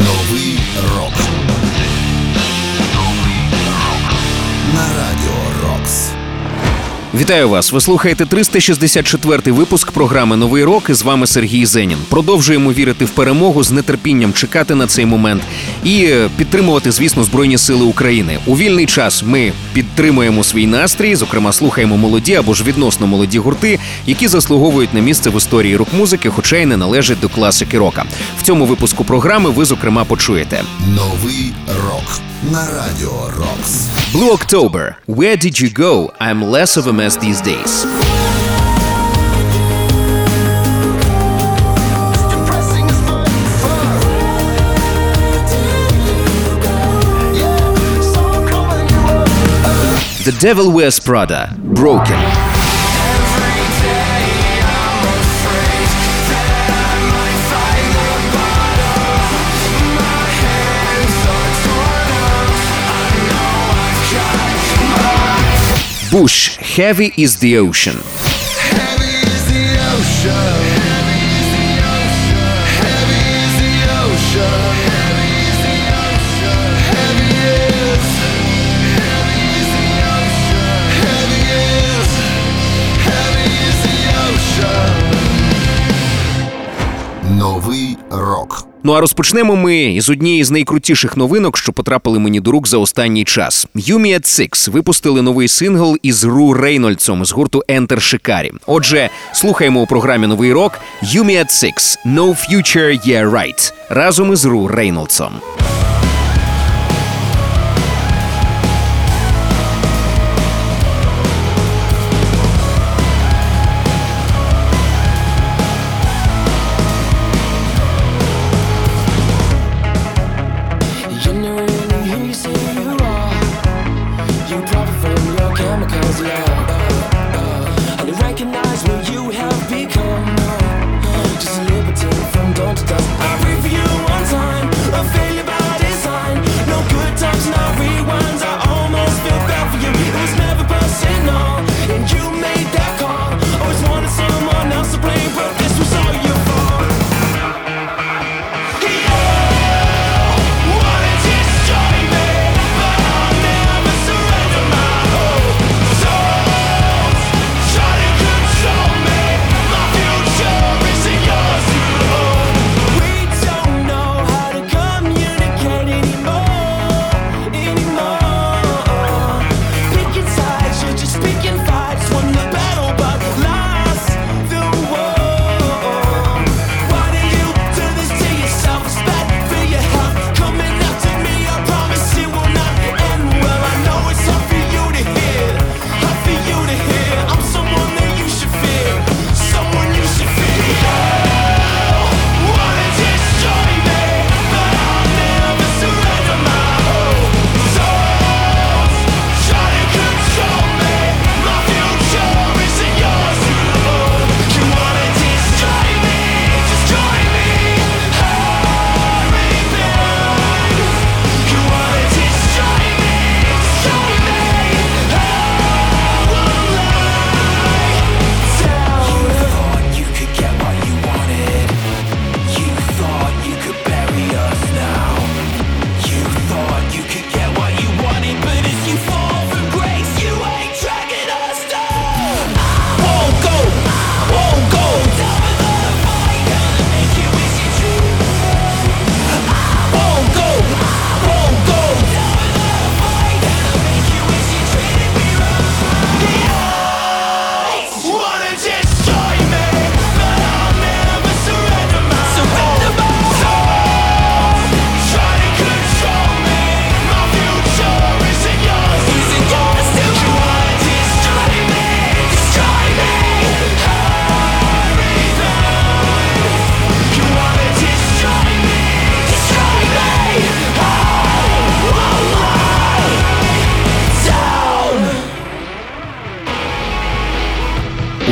Новий рок. Вітаю вас! Ви слухаєте 364-й випуск програми Новий рок. І з вами Сергій Зенін. Продовжуємо вірити в перемогу, з нетерпінням чекати на цей момент і е, підтримувати, звісно, збройні сили України. У вільний час ми підтримуємо свій настрій, зокрема, слухаємо молоді або ж відносно молоді гурти, які заслуговують на місце в історії рок-музики, хоча й не належать до класики рока. В цьому випуску програми ви зокрема почуєте. Новий рок. На радіо Рокс. Blue October. Where did you go? I'm less of a mess these days. The Devil Wears Prada. Broken. Bush. Heavy is the ocean. Ну а розпочнемо ми із однієї з найкрутіших новинок, що потрапили мені до рук за останній час. Yumi at випустили новий сингл із Ру Рейнольдсом з гурту Enter Shikari. Отже, слухаємо у програмі Новий рок Yumi at Six No Future Yeah Right разом із Ру Рейнольдсом.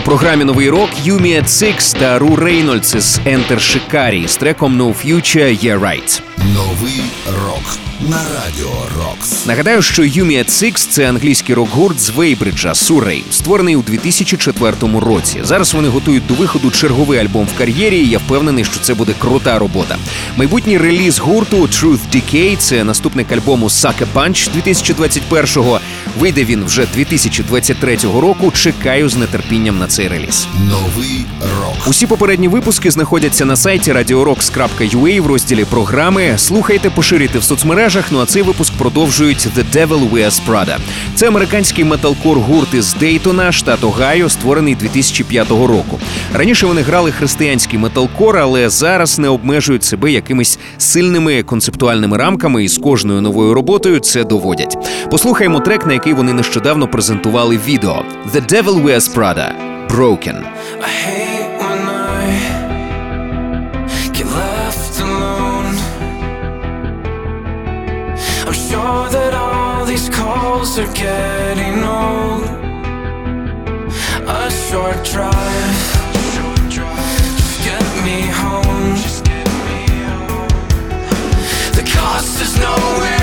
Програмі Новий рок Юмія Цикс та Ру Рейнольдс із Ентер Шикарі з треком No Future Yeah Right. Новий рок. На радіо Рокс. Нагадаю, що Юмі at – це англійський рок-гурт з Вейбриджа Суррей, створений у 2004 році. Зараз вони готують до виходу черговий альбом в кар'єрі. і Я впевнений, що це буде крута робота. Майбутній реліз гурту Truth Decay – це наступник альбому Sucker Punch 2021-го. Вийде він вже 2023 року. Чекаю з нетерпінням на цей реліз. Новий рок. Усі попередні випуски знаходяться на сайті radiorocks.ua в розділі програми. Слухайте, поширюйте в соцмережах. Ну а цей випуск продовжують The Devil Wears Prada. Це американський металкор гурт із Дейтона, штат Огайо, створений 2005 року. Раніше вони грали християнський металкор, але зараз не обмежують себе якимись сильними концептуальними рамками, і з кожною новою роботою це доводять. Послухаємо трек, на який вони нещодавно презентували відео The Devil Wears Prada – Broken. Calls are getting old. A short drive, just get me home. The cost is nowhere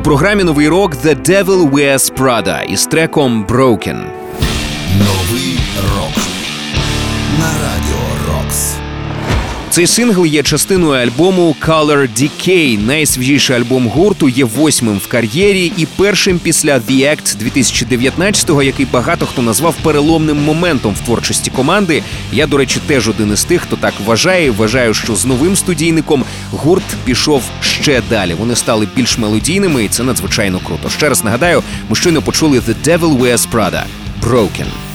У програмі новий рок The Devil Wears Prada із треком Broken. Новий рок Цей сингл є частиною альбому Color Decay. Найсвіжіший альбом гурту є восьмим в кар'єрі і першим після The Act 2019-го, який багато хто назвав переломним моментом в творчості команди. Я, до речі, теж один із тих, хто так вважає. Вважаю, що з новим студійником гурт пішов ще далі. Вони стали більш мелодійними, і це надзвичайно круто. Ще раз нагадаю, ми щойно почули The Devil Wears Prada – Broken.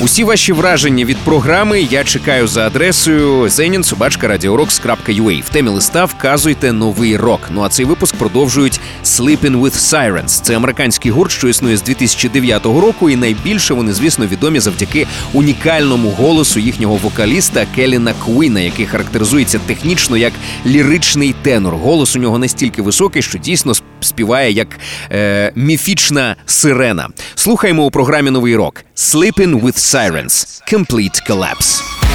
Усі ваші враження від програми я чекаю за адресою zeninsobachka.radiorocks.ua. В темі листа вказуйте новий рок. Ну а цей випуск продовжують Sleeping with Sirens. Це американський гурт, що існує з 2009 року, і найбільше вони, звісно, відомі завдяки унікальному голосу їхнього вокаліста Келіна Куіна, який характеризується технічно як ліричний тенор. Голос у нього настільки високий, що дійсно співає як е, міфічна сирена. Слухаємо у програмі новий рок Sleeping with Sirens Complete Collapse.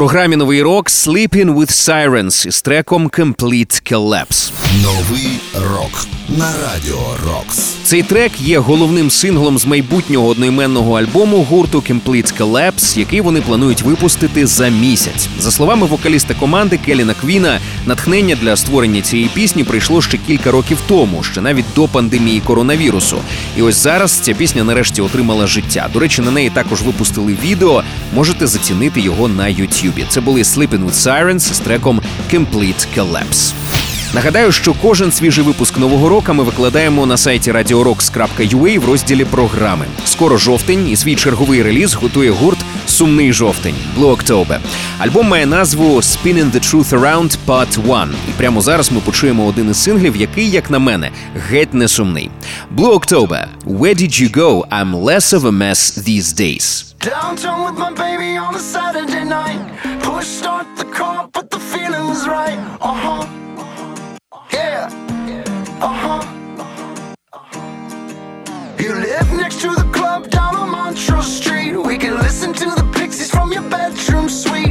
Програмі новий рок Sleeping with Sirens із треком Complete Collapse. Новий рок на радіо Рокс. Цей трек є головним синглом з майбутнього одноіменного альбому гурту Complete Collapse, який вони планують випустити за місяць. За словами вокаліста команди Келіна Квіна, натхнення для створення цієї пісні прийшло ще кілька років тому, ще навіть до пандемії коронавірусу. І ось зараз ця пісня нарешті отримала життя. До речі, на неї також випустили відео. Можете зацінити його на Ютюбі. Це були Sleeping with Sirens з треком Complete Collapse. Нагадаю, що кожен свіжий випуск нового року ми викладаємо на сайті radiorocks.ua в розділі програми. Скоро жовтень і свій черговий реліз готує гурт Сумний жовтень Blue October. Альбом має назву Spinning the Truth Around Part 1. І прямо зараз ми почуємо один із синглів, який, як на мене, геть не сумний. Blue October. Where did you go? I'm less of a mess these days. Downtown with my baby on a Saturday night. Push start the car, but the feeling was right. Uh huh. Yeah. Uh huh. You live next to the club down on Montrose Street. We can listen to the pixies from your bedroom suite.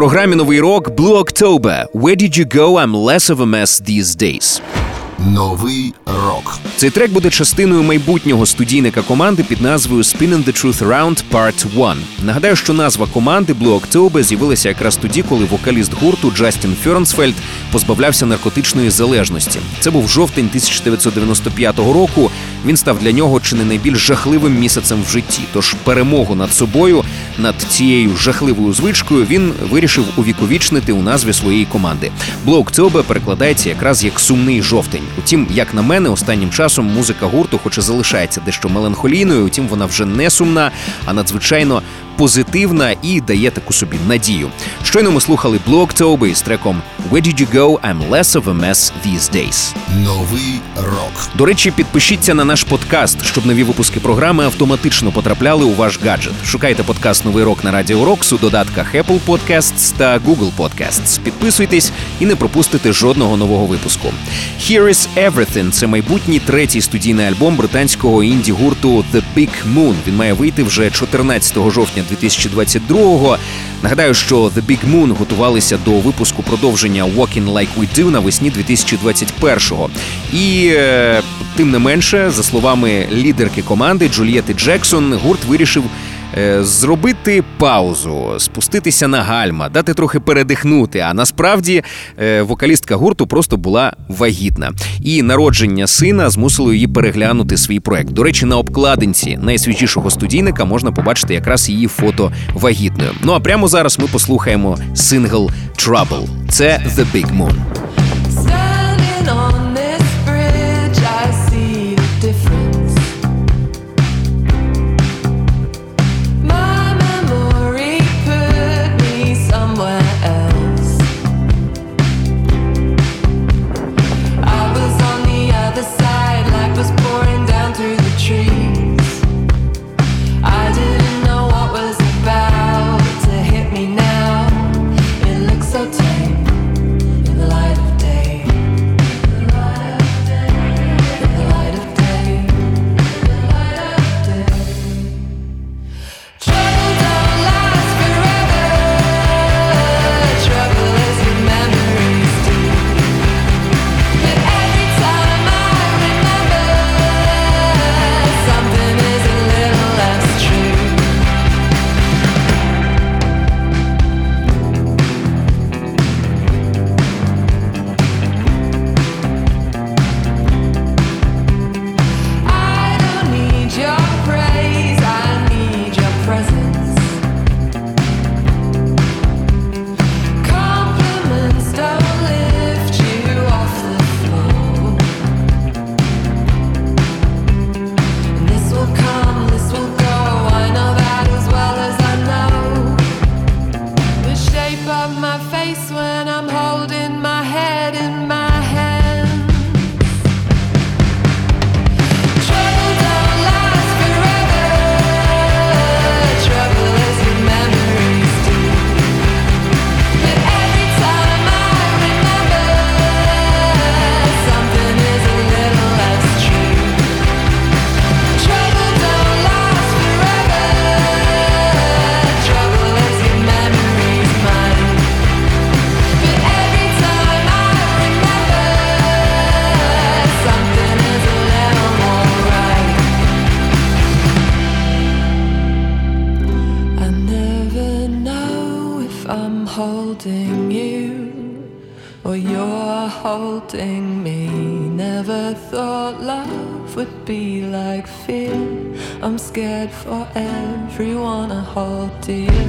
Програмі новий рок Blue October. Where did you go? I'm less of a mess these days. Новий рок. Цей трек буде частиною майбутнього студійника команди під назвою Spinning the Truth Around Part 1. Нагадаю, що назва команди Blue October з'явилася якраз тоді, коли вокаліст гурту Джастін Фернсфельд позбавлявся наркотичної залежності. Це був жовтень 1995 року. Він став для нього чи не найбільш жахливим місяцем в житті. Тож перемогу над собою, над цією жахливою звичкою, він вирішив увіковічнити у назві своєї команди. Блок Цьобе перекладається якраз як сумний жовтень. Утім, як на мене, останнім часом музика гурту, хоч і залишається дещо меланхолійною, утім вона вже не сумна, а надзвичайно позитивна і дає таку собі надію. Щойно ми слухали Blue October із треком Where did you go? I'm less of a mess these days. Новий рок. До речі, підпишіться на наш подкаст, щоб нові випуски програми автоматично потрапляли у ваш гаджет. Шукайте подкаст Новий рок на Радіо Рокс у додатках Apple Podcasts та Google Podcasts. Підписуйтесь і не пропустите жодного нового випуску. Here is Everything – це майбутній третій студійний альбом британського інді гурту The Big Moon. Він має вийти вже 14 жовтня 2022-го. Нагадаю, що The Big Moon готувалися до випуску продовження Walking Like We Do навесні 2021-го. І е, тим не менше, за словами лідерки команди Джулієти Джексон, гурт вирішив. Е, Зробити паузу, спуститися на гальма, дати трохи передихнути. А насправді е, вокалістка гурту просто була вагітна. І народження сина змусило її переглянути свій проект. До речі, на обкладинці найсвіжішого студійника можна побачити якраз її фото вагітною. Ну а прямо зараз ми послухаємо сингл Trouble. Це The Big Moon. Be like fear. I'm scared for everyone I hold dear.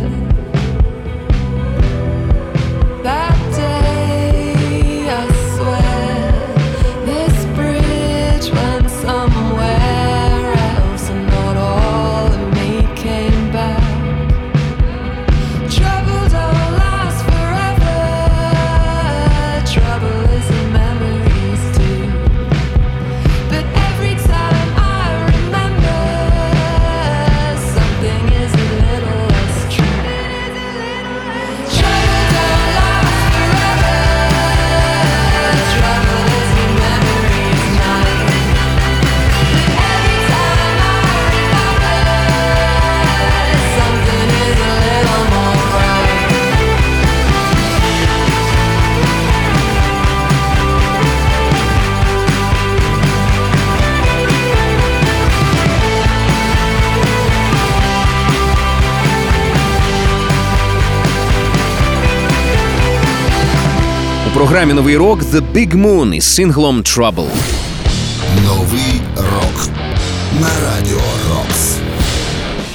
Програмі новий рок The Big Moon із синглом Trouble. Новий рок на радіо Рокс.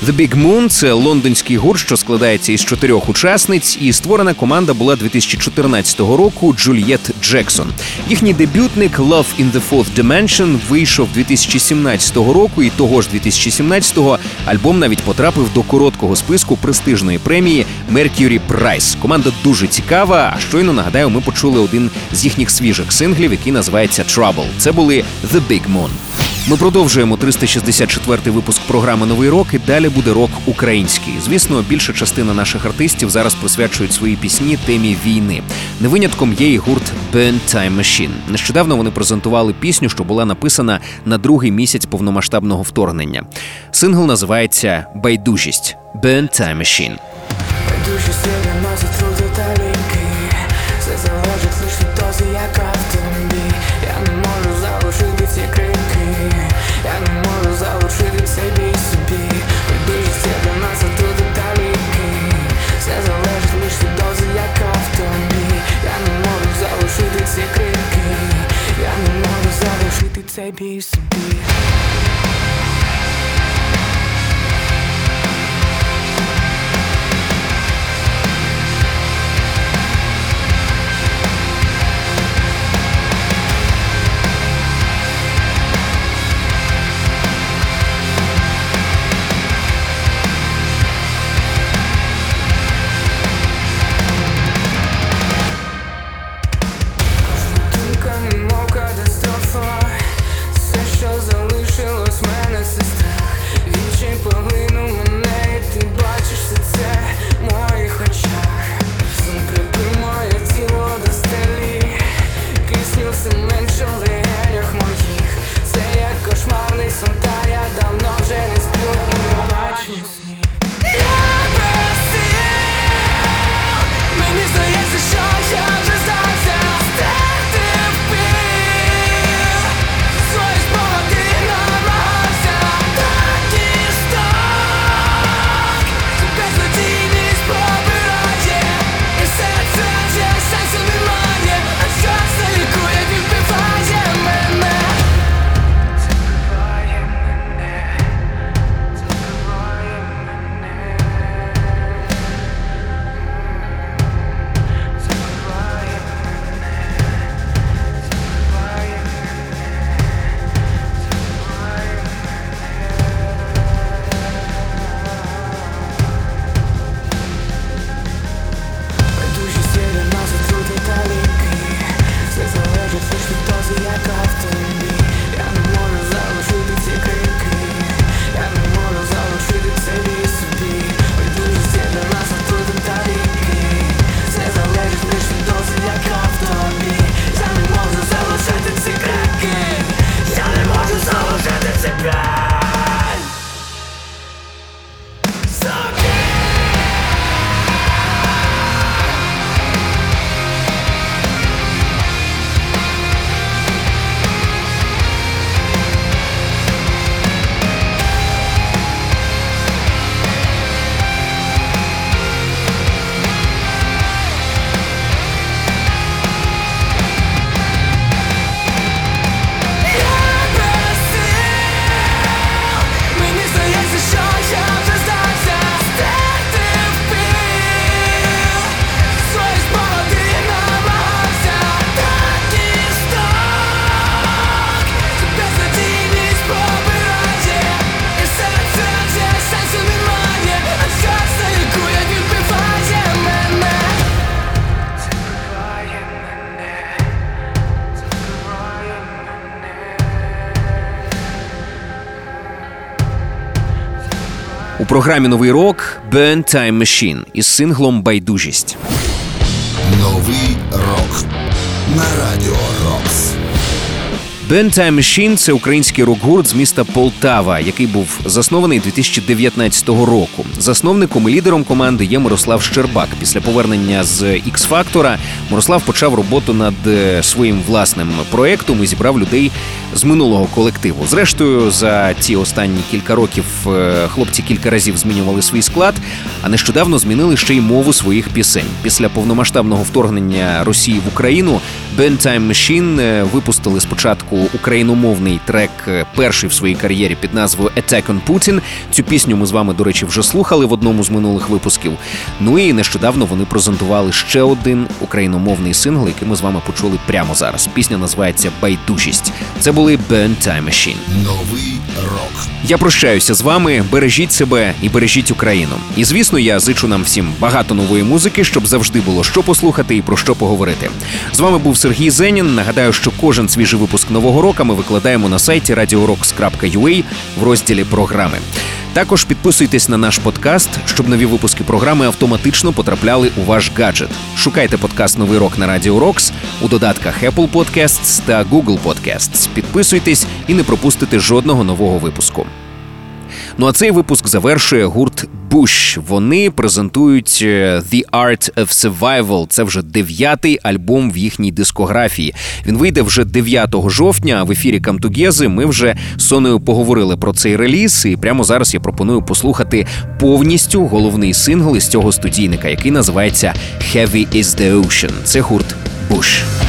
The Big Moon – це лондонський гурт, що складається із чотирьох учасниць, і створена команда була 2014 року Джульєт Джексон. Їхній дебютник Love in the Fourth Dimension вийшов 2017 року, і того ж 2017-го альбом навіть потрапив до короткого списку престижної премії Mercury Prize. Команда дуже цікава. А щойно нагадаю, ми почули один з їхніх свіжих синглів, який називається Trouble. Це були The Big Moon. Ми продовжуємо 364-й випуск програми Новий рок. І далі буде рок український. Звісно, більша частина наших артистів зараз присвячують свої пісні темі війни. Не винятком є і гурт Burn Time Machine. Нещодавно вони презентували пісню, що була написана на другий місяць повномасштабного вторгнення. Сингл називається Байдужість Burn Time Machine. Душі залишити цей програмі Новий рок Burn Time Machine із синглом Байдужість. Новий рок на радіо Рокс. Band Time Machine – це український рок-гурт з міста Полтава, який був заснований 2019 року. Засновником і лідером команди є Мирослав Щербак. Після повернення з x фактора Мирослав почав роботу над е, своїм власним проектом і зібрав людей з минулого колективу. Зрештою, за ці останні кілька років е, хлопці кілька разів змінювали свій склад, а нещодавно змінили ще й мову своїх пісень. Після повномасштабного вторгнення Росії в Україну Band Time Machine е, випустили спочатку україномовний трек, е, перший в своїй кар'єрі під назвою Attack on Putin. Цю пісню ми з вами, до речі, вже слухали в одному з минулих випусків. Ну і нещодавно вони презентували ще один україномовний сингл, який ми з вами почули прямо зараз. Пісня називається Байдужість. Це були «Burn Time Machine. Новий рок. Я прощаюся з вами. Бережіть себе і бережіть Україну. І звісно, я зичу нам всім багато нової музики, щоб завжди було що послухати і про що поговорити. З вами був Сергій Зенін. Нагадаю, що кожен свіжий випуск нового року ми викладаємо на сайті radiorocks.ua в розділі програми. Також підписуйтесь на наш подкаст, щоб нові випуски програми автоматично потрапляли у ваш гаджет. Шукайте подкаст Новий рок на Радіо Рокс у додатках Apple Podcasts та Google Podcasts. Підписуйтесь і не пропустите жодного нового випуску. Ну а цей випуск завершує гурт Bush. Вони презентують е, The Art of Survival. Це вже дев'ятий альбом в їхній дискографії. Він вийде вже 9 жовтня. В ефірі Камтугези ми вже з Сонею поговорили про цей реліз. І прямо зараз я пропоную послухати повністю головний сингл із цього студійника, який називається Heavy is the Ocean. Це гурт Bush.